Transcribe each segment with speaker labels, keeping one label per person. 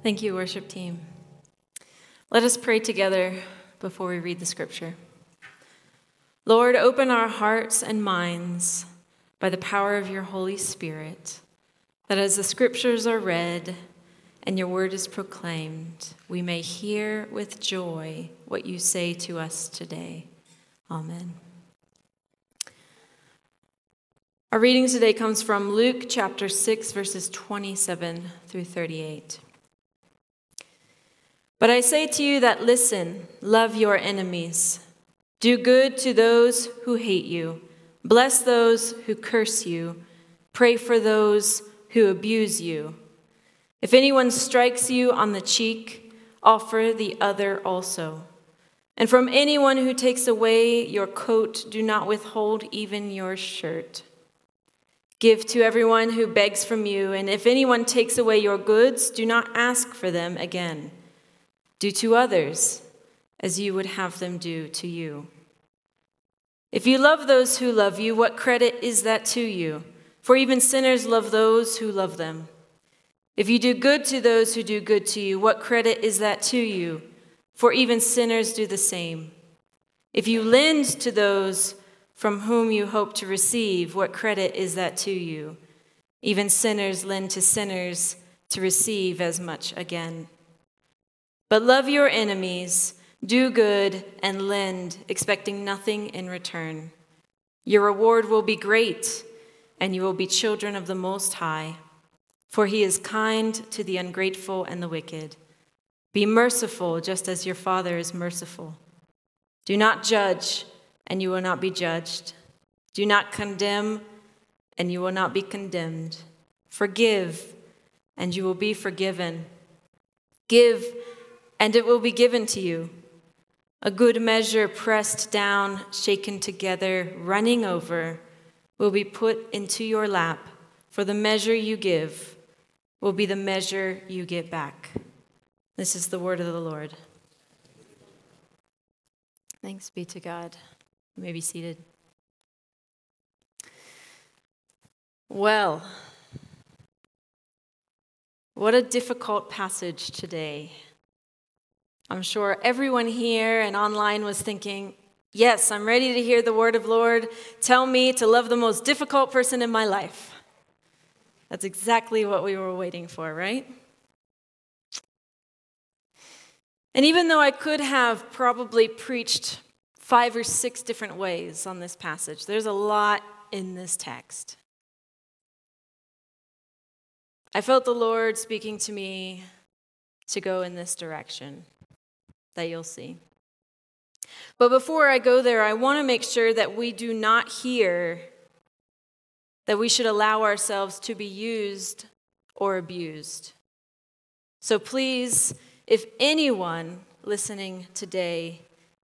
Speaker 1: Thank you, worship team. Let us pray together before we read the scripture. Lord, open our hearts and minds by the power of your Holy Spirit, that as the scriptures are read and your word is proclaimed, we may hear with joy what you say to us today. Amen. Our reading today comes from Luke chapter 6, verses 27 through 38. But I say to you that listen, love your enemies, do good to those who hate you, bless those who curse you, pray for those who abuse you. If anyone strikes you on the cheek, offer the other also. And from anyone who takes away your coat, do not withhold even your shirt. Give to everyone who begs from you, and if anyone takes away your goods, do not ask for them again. Do to others as you would have them do to you. If you love those who love you, what credit is that to you? For even sinners love those who love them. If you do good to those who do good to you, what credit is that to you? For even sinners do the same. If you lend to those from whom you hope to receive, what credit is that to you? Even sinners lend to sinners to receive as much again. But love your enemies, do good, and lend, expecting nothing in return. Your reward will be great, and you will be children of the Most High, for he is kind to the ungrateful and the wicked. Be merciful, just as your Father is merciful. Do not judge and you will not be judged. Do not condemn, and you will not be condemned. Forgive, and you will be forgiven. Give, and it will be given to you. A good measure, pressed down, shaken together, running over, will be put into your lap, for the measure you give will be the measure you get back. This is the word of the Lord. Thanks be to God. You may be seated. Well, what a difficult passage today. I'm sure everyone here and online was thinking, Yes, I'm ready to hear the word of Lord. Tell me to love the most difficult person in my life. That's exactly what we were waiting for, right? And even though I could have probably preached five or six different ways on this passage. There's a lot in this text. I felt the Lord speaking to me to go in this direction that you'll see. But before I go there, I want to make sure that we do not hear that we should allow ourselves to be used or abused. So please, if anyone listening today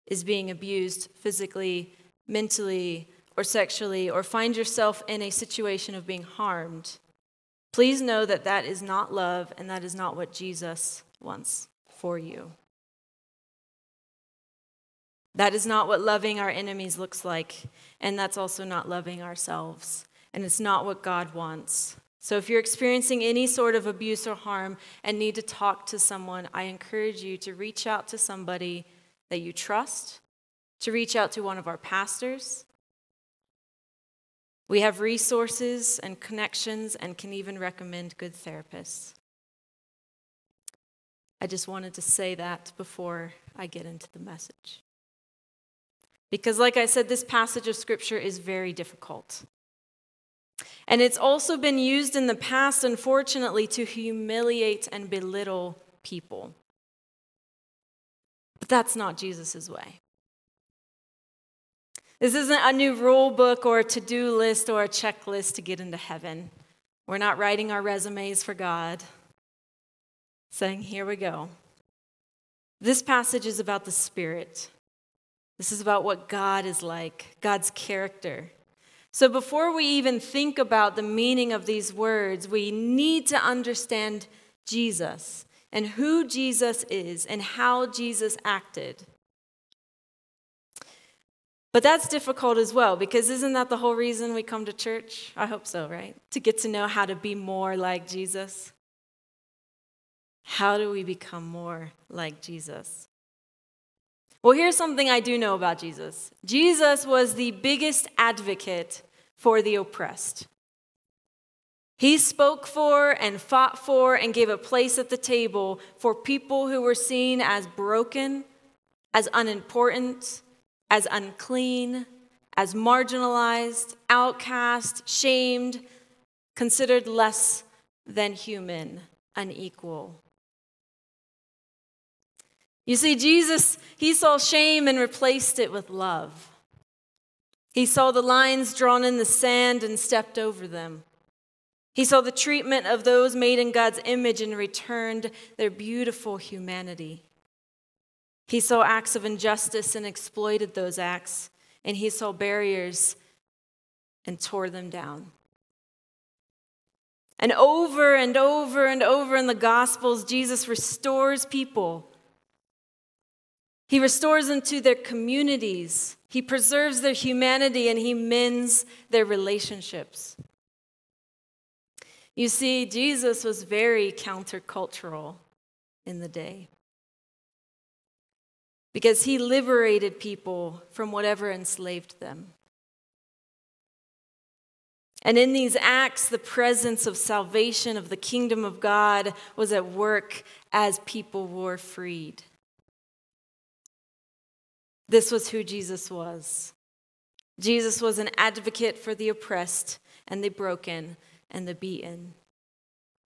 Speaker 1: is being abused physically, mentally, or sexually, or find yourself in a situation of being harmed, please know that that is not love and that is not what Jesus wants for you. That is not what loving our enemies looks like, and that's also not loving ourselves, and it's not what God wants. So, if you're experiencing any sort of abuse or harm and need to talk to someone, I encourage you to reach out to somebody that you trust, to reach out to one of our pastors. We have resources and connections and can even recommend good therapists. I just wanted to say that before I get into the message. Because, like I said, this passage of Scripture is very difficult. And it's also been used in the past, unfortunately, to humiliate and belittle people. But that's not Jesus' way. This isn't a new rule book or a to do list or a checklist to get into heaven. We're not writing our resumes for God, saying, Here we go. This passage is about the Spirit. This is about what God is like, God's character. So before we even think about the meaning of these words, we need to understand Jesus and who Jesus is and how Jesus acted. But that's difficult as well because isn't that the whole reason we come to church? I hope so, right? To get to know how to be more like Jesus. How do we become more like Jesus? Well, here's something I do know about Jesus Jesus was the biggest advocate for the oppressed. He spoke for and fought for and gave a place at the table for people who were seen as broken, as unimportant, as unclean, as marginalized, outcast, shamed, considered less than human, unequal. You see, Jesus, he saw shame and replaced it with love. He saw the lines drawn in the sand and stepped over them. He saw the treatment of those made in God's image and returned their beautiful humanity. He saw acts of injustice and exploited those acts, and he saw barriers and tore them down. And over and over and over in the Gospels, Jesus restores people he restores them to their communities. He preserves their humanity and he mends their relationships. You see, Jesus was very countercultural in the day because he liberated people from whatever enslaved them. And in these acts, the presence of salvation of the kingdom of God was at work as people were freed. This was who Jesus was. Jesus was an advocate for the oppressed and the broken and the beaten.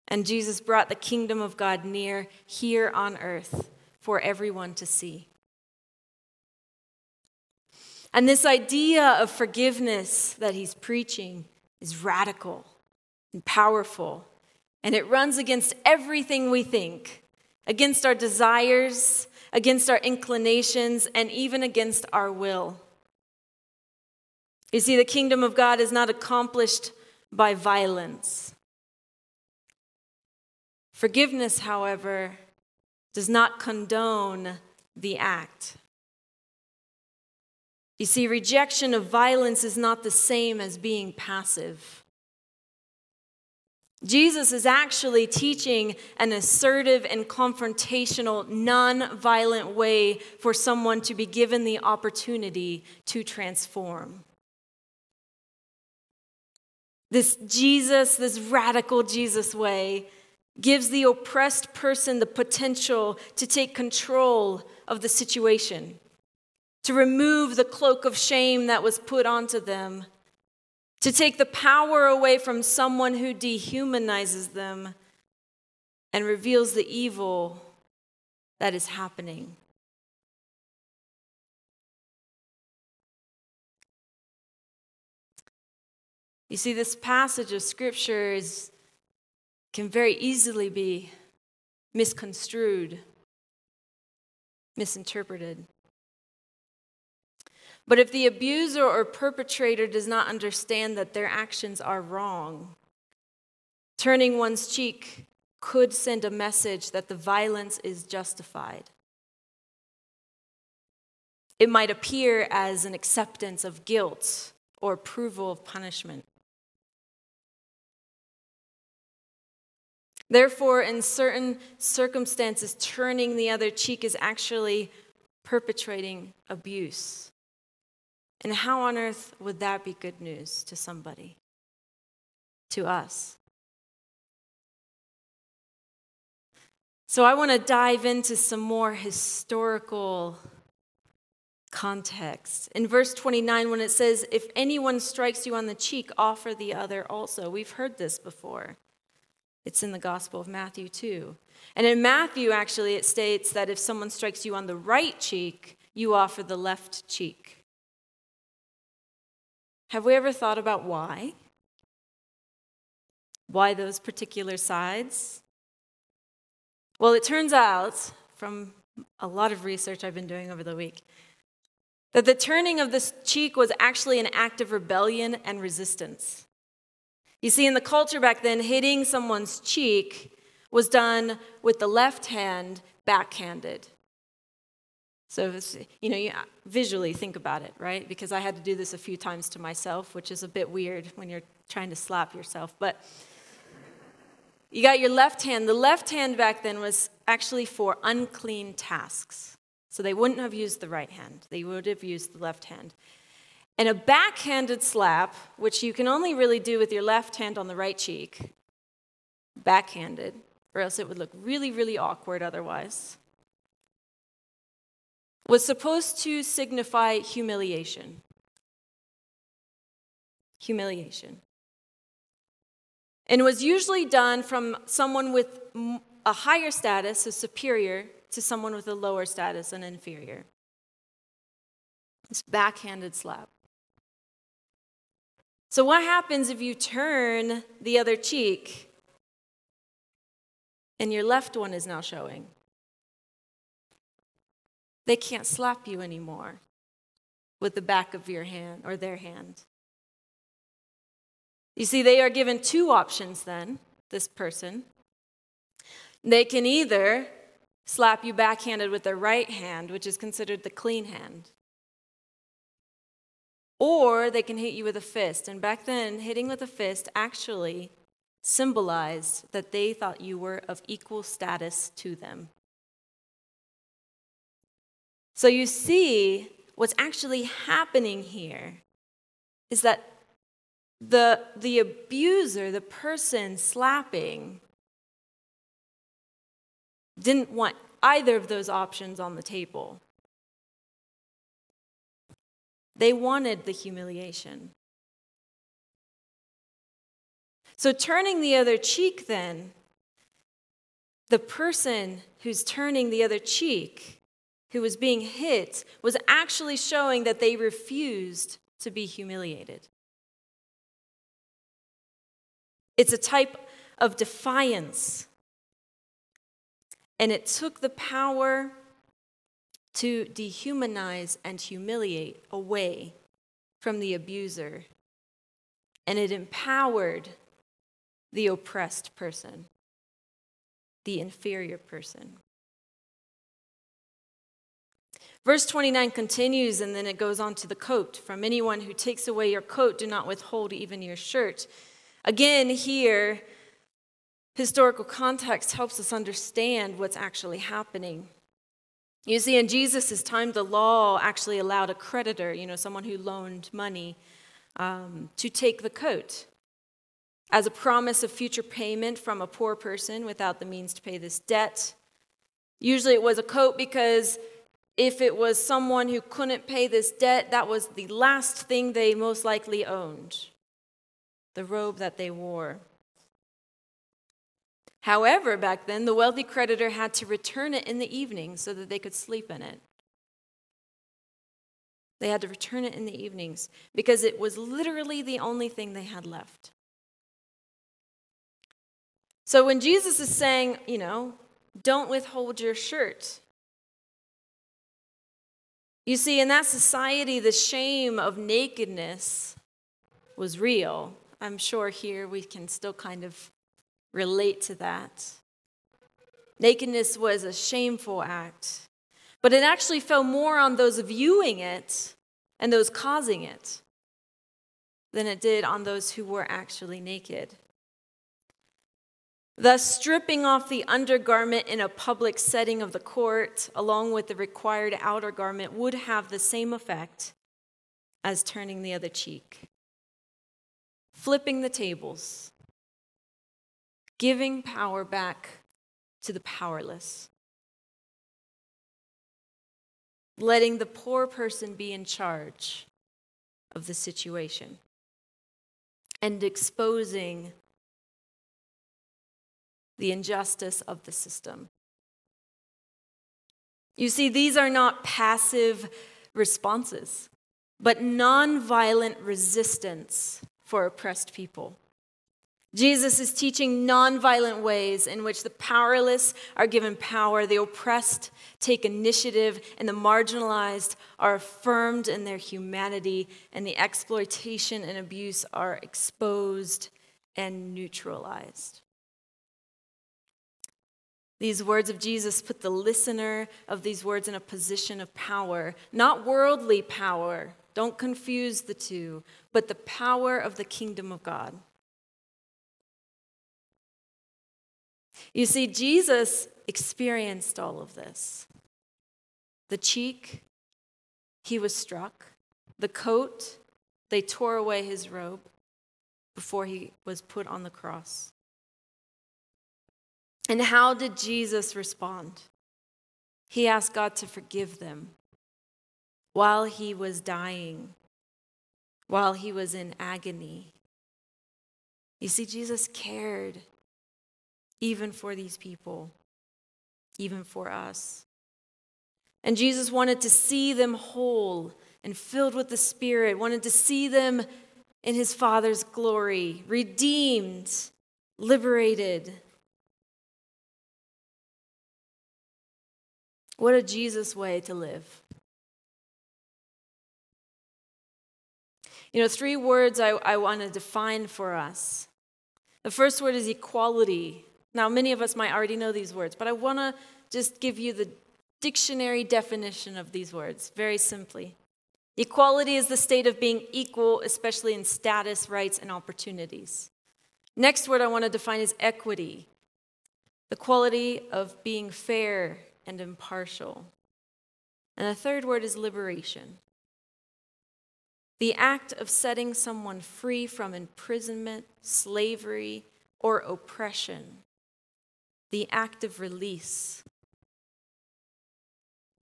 Speaker 1: And Jesus brought the kingdom of God near here on earth for everyone to see. And this idea of forgiveness that he's preaching is radical and powerful, and it runs against everything we think, against our desires, against our inclinations, and even against our will. You see, the kingdom of God is not accomplished by violence. Forgiveness, however, does not condone the act. You see, rejection of violence is not the same as being passive. Jesus is actually teaching an assertive and confrontational, non violent way for someone to be given the opportunity to transform. This Jesus, this radical Jesus way, gives the oppressed person the potential to take control of the situation, to remove the cloak of shame that was put onto them to take the power away from someone who dehumanizes them and reveals the evil that is happening. You see, this passage of scripture is, can very easily be misconstrued, misinterpreted. But if the abuser or perpetrator does not understand that their actions are wrong, turning one's cheek could send a message that the violence is justified. It might appear as an acceptance of guilt or approval of punishment. Therefore, in certain circumstances, turning the other cheek is actually perpetrating abuse. And how on earth would that be good news to somebody? To us? So I want to dive into some more historical context. In verse 29, when it says, If anyone strikes you on the cheek, offer the other also. We've heard this before. It's in the Gospel of Matthew, too. And in Matthew, actually, it states that if someone strikes you on the right cheek, you offer the left cheek. Have we ever thought about why? Why those particular sides? Well, it turns out, from a lot of research I've been doing over the week, that the turning of this cheek was actually an act of rebellion and resistance. You see, in the culture back then, hitting someone's cheek was done with the left hand backhanded. So, you know, you uh, visually think about it, right? Because I had to do this a few times to myself, which is a bit weird when you're trying to slap yourself. But You got your left hand. The left hand back then was actually for unclean tasks. So they wouldn't have used the right hand, they would have used the left hand. And a backhanded slap, which you can only really do with your left hand on the right cheek, backhanded, or else it would look really, really awkward otherwise, was supposed to signify humiliation. Humiliation. And was usually done from someone with a higher status, a superior, to someone with a lower status, an inferior. This backhanded slap. So, what happens if you turn the other cheek and your left one is now showing? They can't slap you anymore with the back of your hand or their hand. You see, they are given two options then, this person. They can either slap you backhanded with their right hand, which is considered the clean hand, or they can hit you with a fist. And back then, hitting with a fist actually symbolized that they thought you were of equal status to them. So you see, what's actually happening here is that the, the abuser, the person slapping, didn't want either of those options on the table. They wanted the humiliation. So, turning the other cheek, then, the person who's turning the other cheek, who was being hit, was actually showing that they refused to be humiliated. It's a type of defiance. And it took the power to dehumanize and humiliate away from the abuser. And it empowered the oppressed person, the inferior person. Verse 29 continues and then it goes on to the coat. From anyone who takes away your coat, do not withhold even your shirt. Again, here, historical context helps us understand what's actually happening. You see, in Jesus' time, the law actually allowed a creditor, you know, someone who loaned money, um, to take the coat as a promise of future payment from a poor person without the means to pay this debt. Usually it was a coat because if it was someone who couldn't pay this debt, that was the last thing they most likely owned the robe that they wore. However, back then, the wealthy creditor had to return it in the evening so that they could sleep in it. They had to return it in the evenings because it was literally the only thing they had left. So when Jesus is saying, you know, don't withhold your shirt, you see, in that society, the shame of nakedness was real. I'm sure here we can still kind of relate to that. Nakedness was a shameful act, but it actually fell more on those viewing it and those causing it than it did on those who were actually naked. Thus, stripping off the undergarment in a public setting of the court, along with the required outer garment, would have the same effect as turning the other cheek, flipping the tables, giving power back to the powerless, letting the poor person be in charge of the situation, and exposing the injustice of the system. You see, these are not passive responses, but nonviolent resistance for oppressed people. Jesus is teaching nonviolent ways in which the powerless are given power, the oppressed take initiative, and the marginalized are affirmed in their humanity, and the exploitation and abuse are exposed and neutralized. These words of Jesus put the listener of these words in a position of power, not worldly power, don't confuse the two, but the power of the kingdom of God. You see, Jesus experienced all of this. The cheek, he was struck. The coat, they tore away his robe before he was put on the cross. And how did Jesus respond? He asked God to forgive them while he was dying, while he was in agony. You see, Jesus cared even for these people, even for us. And Jesus wanted to see them whole and filled with the Spirit, wanted to see them in his Father's glory, redeemed, liberated. What a Jesus way to live. You know, three words I, I want to define for us. The first word is equality. Now, many of us might already know these words, but I want to just give you the dictionary definition of these words very simply. Equality is the state of being equal, especially in status, rights, and opportunities. Next word I want to define is equity, the quality of being fair and impartial. And the third word is liberation, the act of setting someone free from imprisonment, slavery, or oppression, the act of release.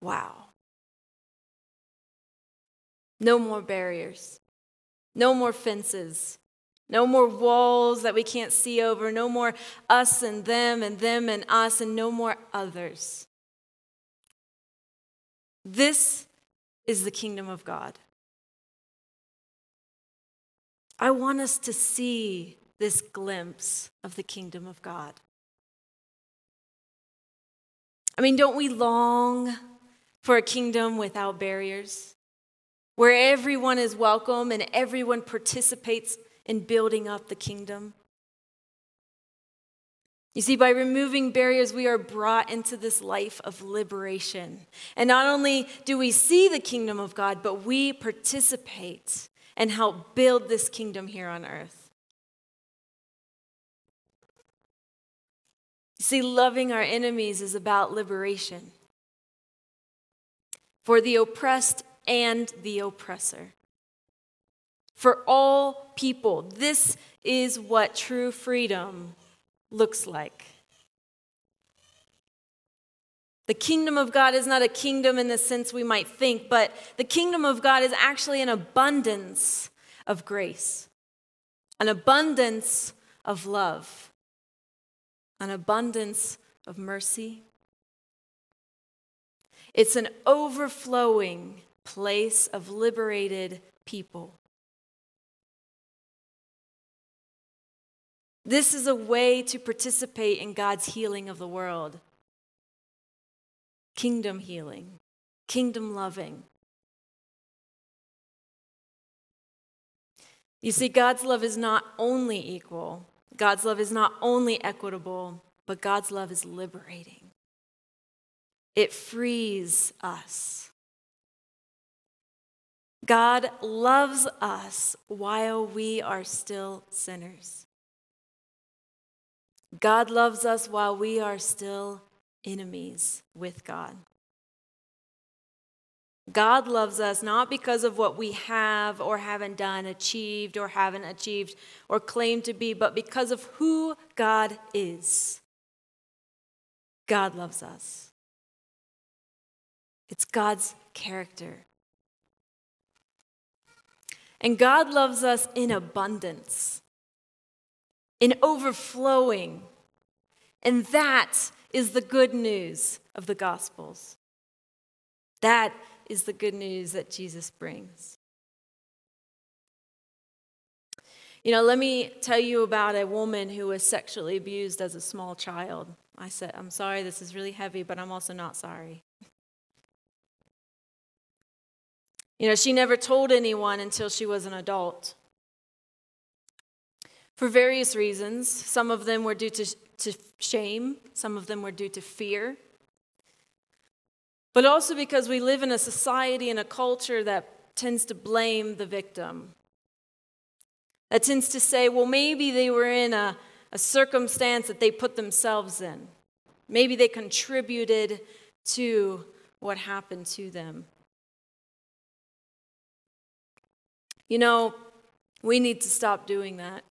Speaker 1: Wow. No more barriers, no more fences, no more walls that we can't see over, no more us and them and them and us, and no more others. This is the kingdom of God. I want us to see this glimpse of the kingdom of God. I mean, don't we long for a kingdom without barriers, where everyone is welcome and everyone participates in building up the kingdom? You see, by removing barriers, we are brought into this life of liberation. And not only do we see the kingdom of God, but we participate and help build this kingdom here on earth. You see, loving our enemies is about liberation for the oppressed and the oppressor. For all people, this is what true freedom looks like. The kingdom of God is not a kingdom in the sense we might think, but the kingdom of God is actually an abundance of grace, an abundance of love, an abundance of mercy. It's an overflowing place of liberated people. This is a way to participate in God's healing of the world kingdom healing, kingdom loving. You see, God's love is not only equal, God's love is not only equitable, but God's love is liberating. It frees us. God loves us while we are still sinners. God loves us while we are still enemies with God. God loves us not because of what we have or haven't done, achieved or haven't achieved, or claim to be, but because of who God is. God loves us. It's God's character. And God loves us in abundance, in overflowing. And that is the good news of the Gospels. That is the good news that Jesus brings. You know, let me tell you about a woman who was sexually abused as a small child. I said, I'm sorry, this is really heavy, but I'm also not sorry. You know, she never told anyone until she was an adult. For various reasons. Some of them were due to to shame, some of them were due to fear. But also because we live in a society and a culture that tends to blame the victim. That tends to say, well, maybe they were in a, a circumstance that they put themselves in. Maybe they contributed to what happened to them. You know, we need to stop doing that.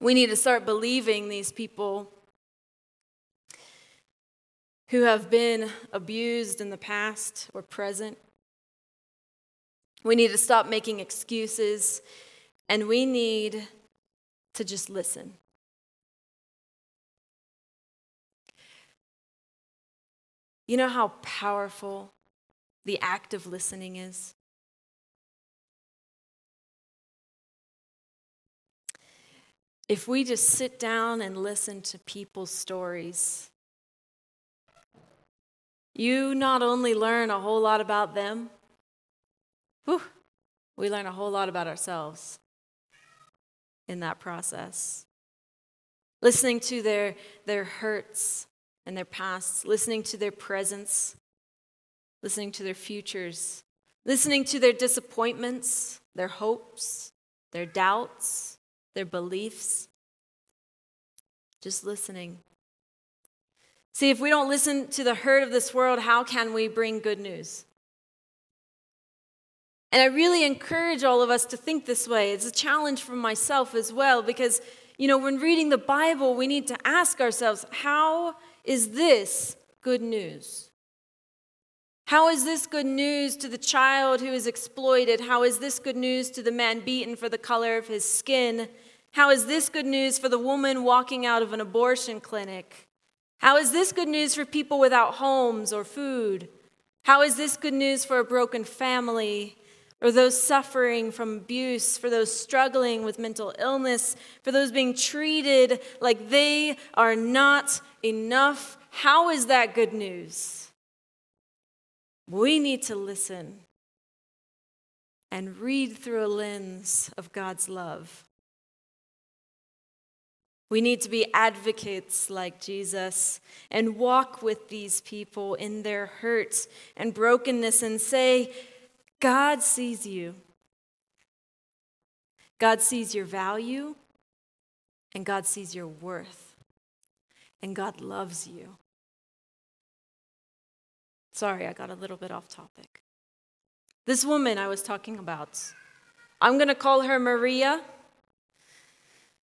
Speaker 1: We need to start believing these people who have been abused in the past or present. We need to stop making excuses and we need to just listen. You know how powerful the act of listening is? If we just sit down and listen to people's stories, you not only learn a whole lot about them, whew, we learn a whole lot about ourselves in that process. Listening to their, their hurts and their pasts, listening to their presence, listening to their futures, listening to their disappointments, their hopes, their doubts, their beliefs. Just listening. See, if we don't listen to the hurt of this world, how can we bring good news? And I really encourage all of us to think this way. It's a challenge for myself as well because, you know, when reading the Bible, we need to ask ourselves how is this good news? How is this good news to the child who is exploited? How is this good news to the man beaten for the color of his skin? How is this good news for the woman walking out of an abortion clinic? How is this good news for people without homes or food? How is this good news for a broken family? or those suffering from abuse, for those struggling with mental illness, for those being treated like they are not enough. How is that good news? We need to listen and read through a lens of God's love. We need to be advocates like Jesus and walk with these people in their hurts and brokenness and say, God sees you. God sees your value, and God sees your worth, and God loves you. Sorry, I got a little bit off topic. This woman I was talking about, I'm going to call her Maria.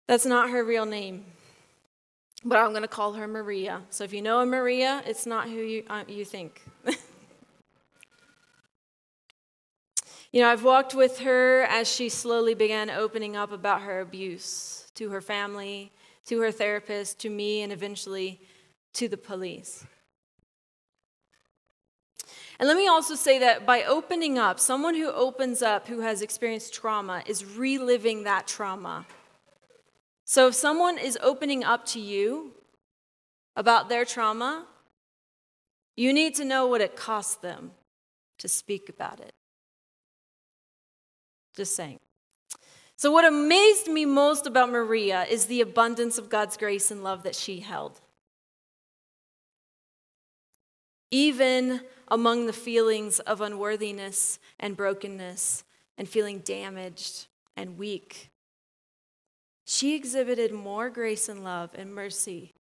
Speaker 1: That's not her real name, but I'm going to call her Maria. So if you know a Maria, it's not who you, uh, you think. You know, I've walked with her as she slowly began opening up about her abuse to her family, to her therapist, to me, and eventually to the police. And let me also say that by opening up, someone who opens up who has experienced trauma is reliving that trauma. So if someone is opening up to you about their trauma, you need to know what it cost them to speak about it. Just saying. So, what amazed me most about Maria is the abundance of God's grace and love that she held. Even among the feelings of unworthiness and brokenness and feeling damaged and weak, she exhibited more grace and love and mercy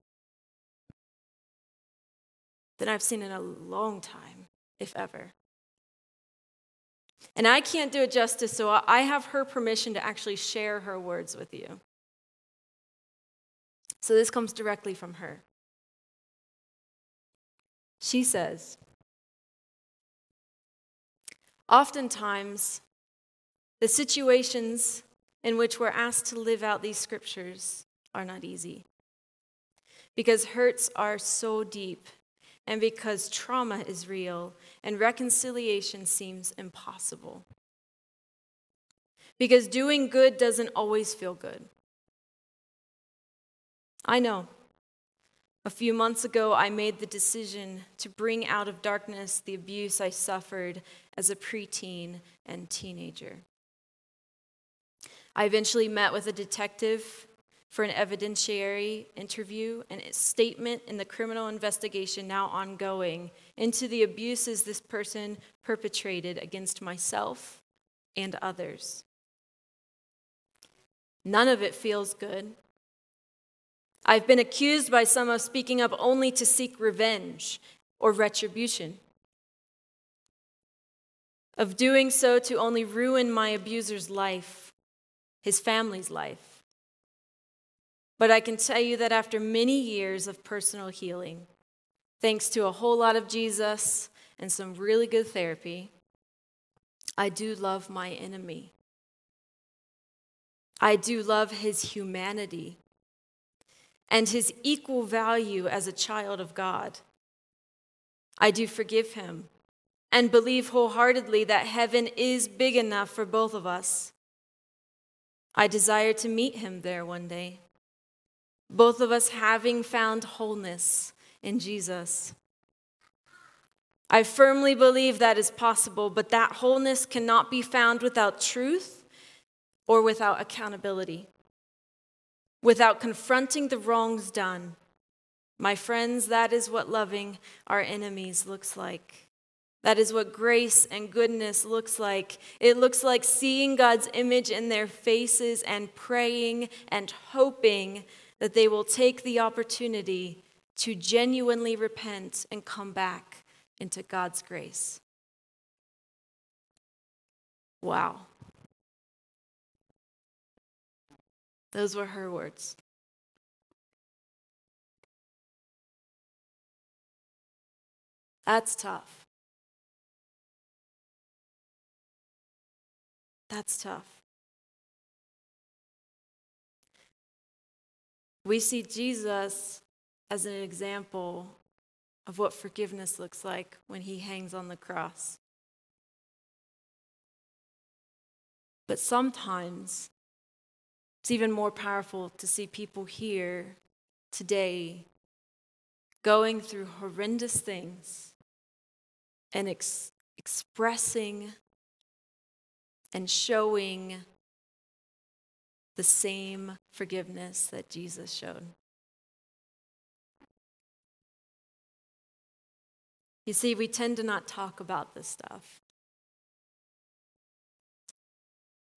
Speaker 1: than I've seen in a long time, if ever. And I can't do it justice, so I have her permission to actually share her words with you. So this comes directly from her. She says, Oftentimes, the situations in which we're asked to live out these scriptures are not easy because hurts are so deep and because trauma is real and reconciliation seems impossible. Because doing good doesn't always feel good. I know. A few months ago, I made the decision to bring out of darkness the abuse I suffered as a preteen and teenager. I eventually met with a detective for an evidentiary interview and a statement in the criminal investigation now ongoing into the abuses this person perpetrated against myself and others. None of it feels good. I've been accused by some of speaking up only to seek revenge or retribution, of doing so to only ruin my abuser's life, his family's life. But I can tell you that after many years of personal healing, thanks to a whole lot of Jesus and some really good therapy, I do love my enemy. I do love his humanity and his equal value as a child of God. I do forgive him and believe wholeheartedly that heaven is big enough for both of us. I desire to meet him there one day, both of us having found wholeness in Jesus. I firmly believe that is possible, but that wholeness cannot be found without truth or without accountability, without confronting the wrongs done. My friends, that is what loving our enemies looks like. That is what grace and goodness looks like. It looks like seeing God's image in their faces and praying and hoping that they will take the opportunity to genuinely repent and come back into God's grace. Wow. Those were her words. That's tough. That's tough. We see Jesus as an example of what forgiveness looks like when he hangs on the cross. But sometimes it's even more powerful to see people here today going through horrendous things and ex- expressing and showing the same forgiveness that Jesus showed. You see, we tend to not talk about this stuff.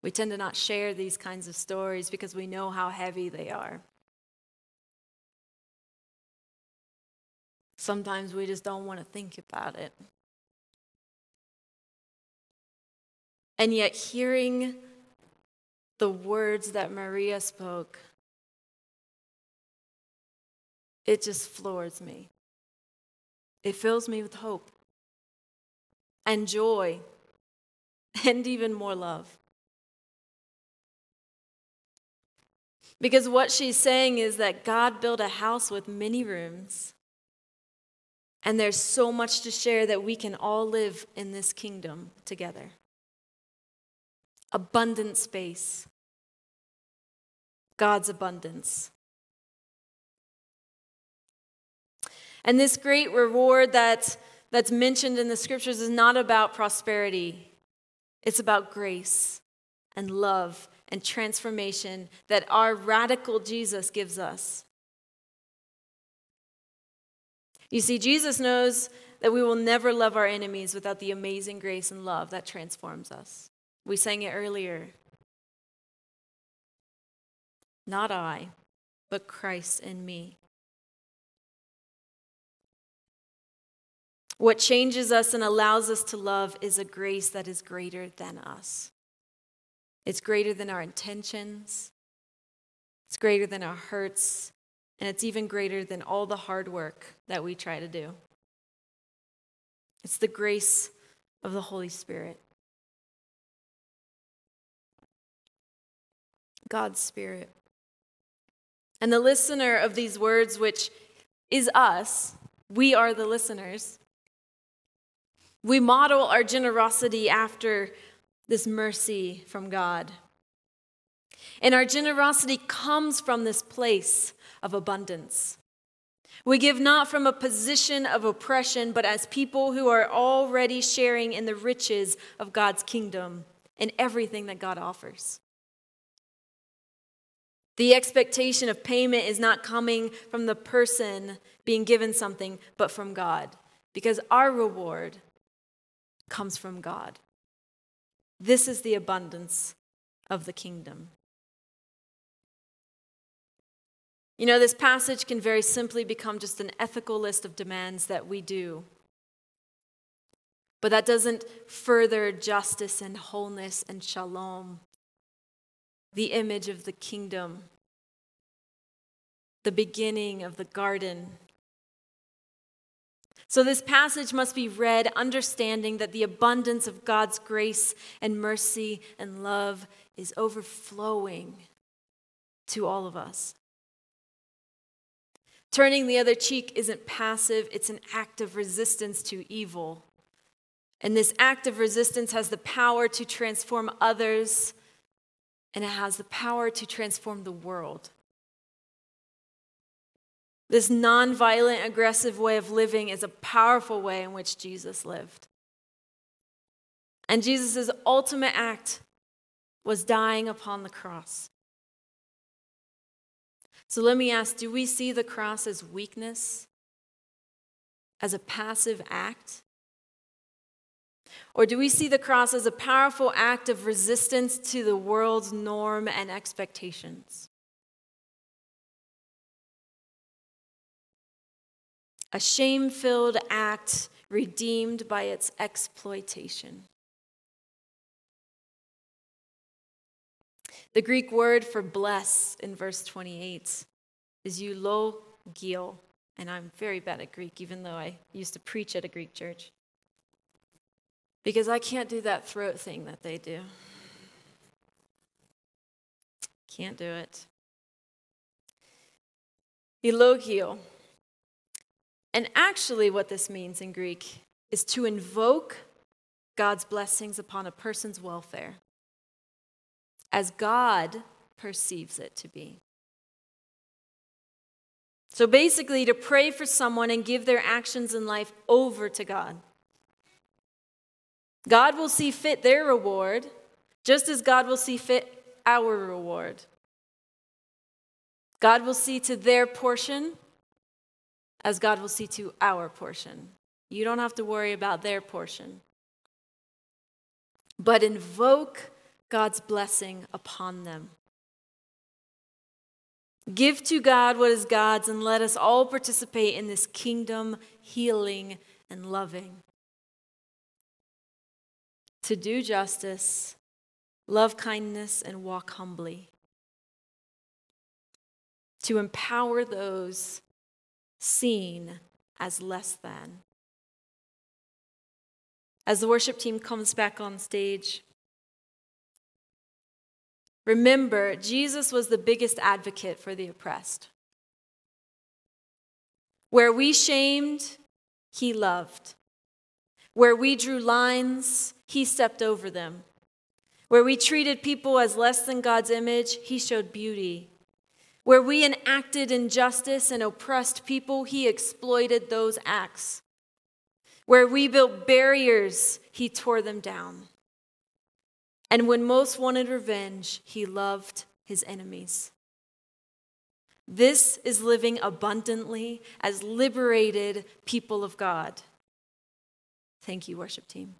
Speaker 1: We tend to not share these kinds of stories because we know how heavy they are. Sometimes we just don't want to think about it. And yet, hearing the words that Maria spoke, it just floors me. It fills me with hope and joy and even more love. Because what she's saying is that God built a house with many rooms, and there's so much to share that we can all live in this kingdom together. Abundant space, God's abundance. And this great reward that, that's mentioned in the scriptures is not about prosperity, it's about grace and love and transformation that our radical Jesus gives us. You see, Jesus knows that we will never love our enemies without the amazing grace and love that transforms us. We sang it earlier. Not I, but Christ in me. What changes us and allows us to love is a grace that is greater than us. It's greater than our intentions, it's greater than our hurts, and it's even greater than all the hard work that we try to do. It's the grace of the Holy Spirit. God's Spirit. And the listener of these words, which is us, we are the listeners. We model our generosity after this mercy from God. And our generosity comes from this place of abundance. We give not from a position of oppression, but as people who are already sharing in the riches of God's kingdom and everything that God offers. The expectation of payment is not coming from the person being given something, but from God, because our reward comes from God. This is the abundance of the kingdom. You know, this passage can very simply become just an ethical list of demands that we do. But that doesn't further justice and wholeness and shalom, the image of the kingdom, the beginning of the garden. So, this passage must be read understanding that the abundance of God's grace and mercy and love is overflowing to all of us. Turning the other cheek isn't passive, it's an act of resistance to evil. And this act of resistance has the power to transform others, and it has the power to transform the world. This nonviolent, aggressive way of living is a powerful way in which Jesus lived. And Jesus' ultimate act was dying upon the cross. So let me ask do we see the cross as weakness, as a passive act? Or do we see the cross as a powerful act of resistance to the world's norm and expectations? A shame filled act redeemed by its exploitation. The Greek word for bless in verse 28 is eulogio, and I'm very bad at Greek, even though I used to preach at a Greek church. Because I can't do that throat thing that they do. Can't do it. Eulogio. And actually, what this means in Greek is to invoke God's blessings upon a person's welfare as God perceives it to be. So basically, to pray for someone and give their actions in life over to God. God will see fit their reward, just as God will see fit our reward. God will see to their portion as God will see to our portion. You don't have to worry about their portion. But invoke God's blessing upon them. Give to God what is God's, and let us all participate in this kingdom healing and loving. To do justice, love kindness, and walk humbly. To empower those seen as less than. As the worship team comes back on stage, Remember, Jesus was the biggest advocate for the oppressed. Where we shamed, he loved. Where we drew lines, he stepped over them. Where we treated people as less than God's image, he showed beauty. Where we enacted injustice and oppressed people, he exploited those acts. Where we built barriers, he tore them down. And when most wanted revenge, he loved his enemies. This is living abundantly as liberated people of God. Thank you, worship team.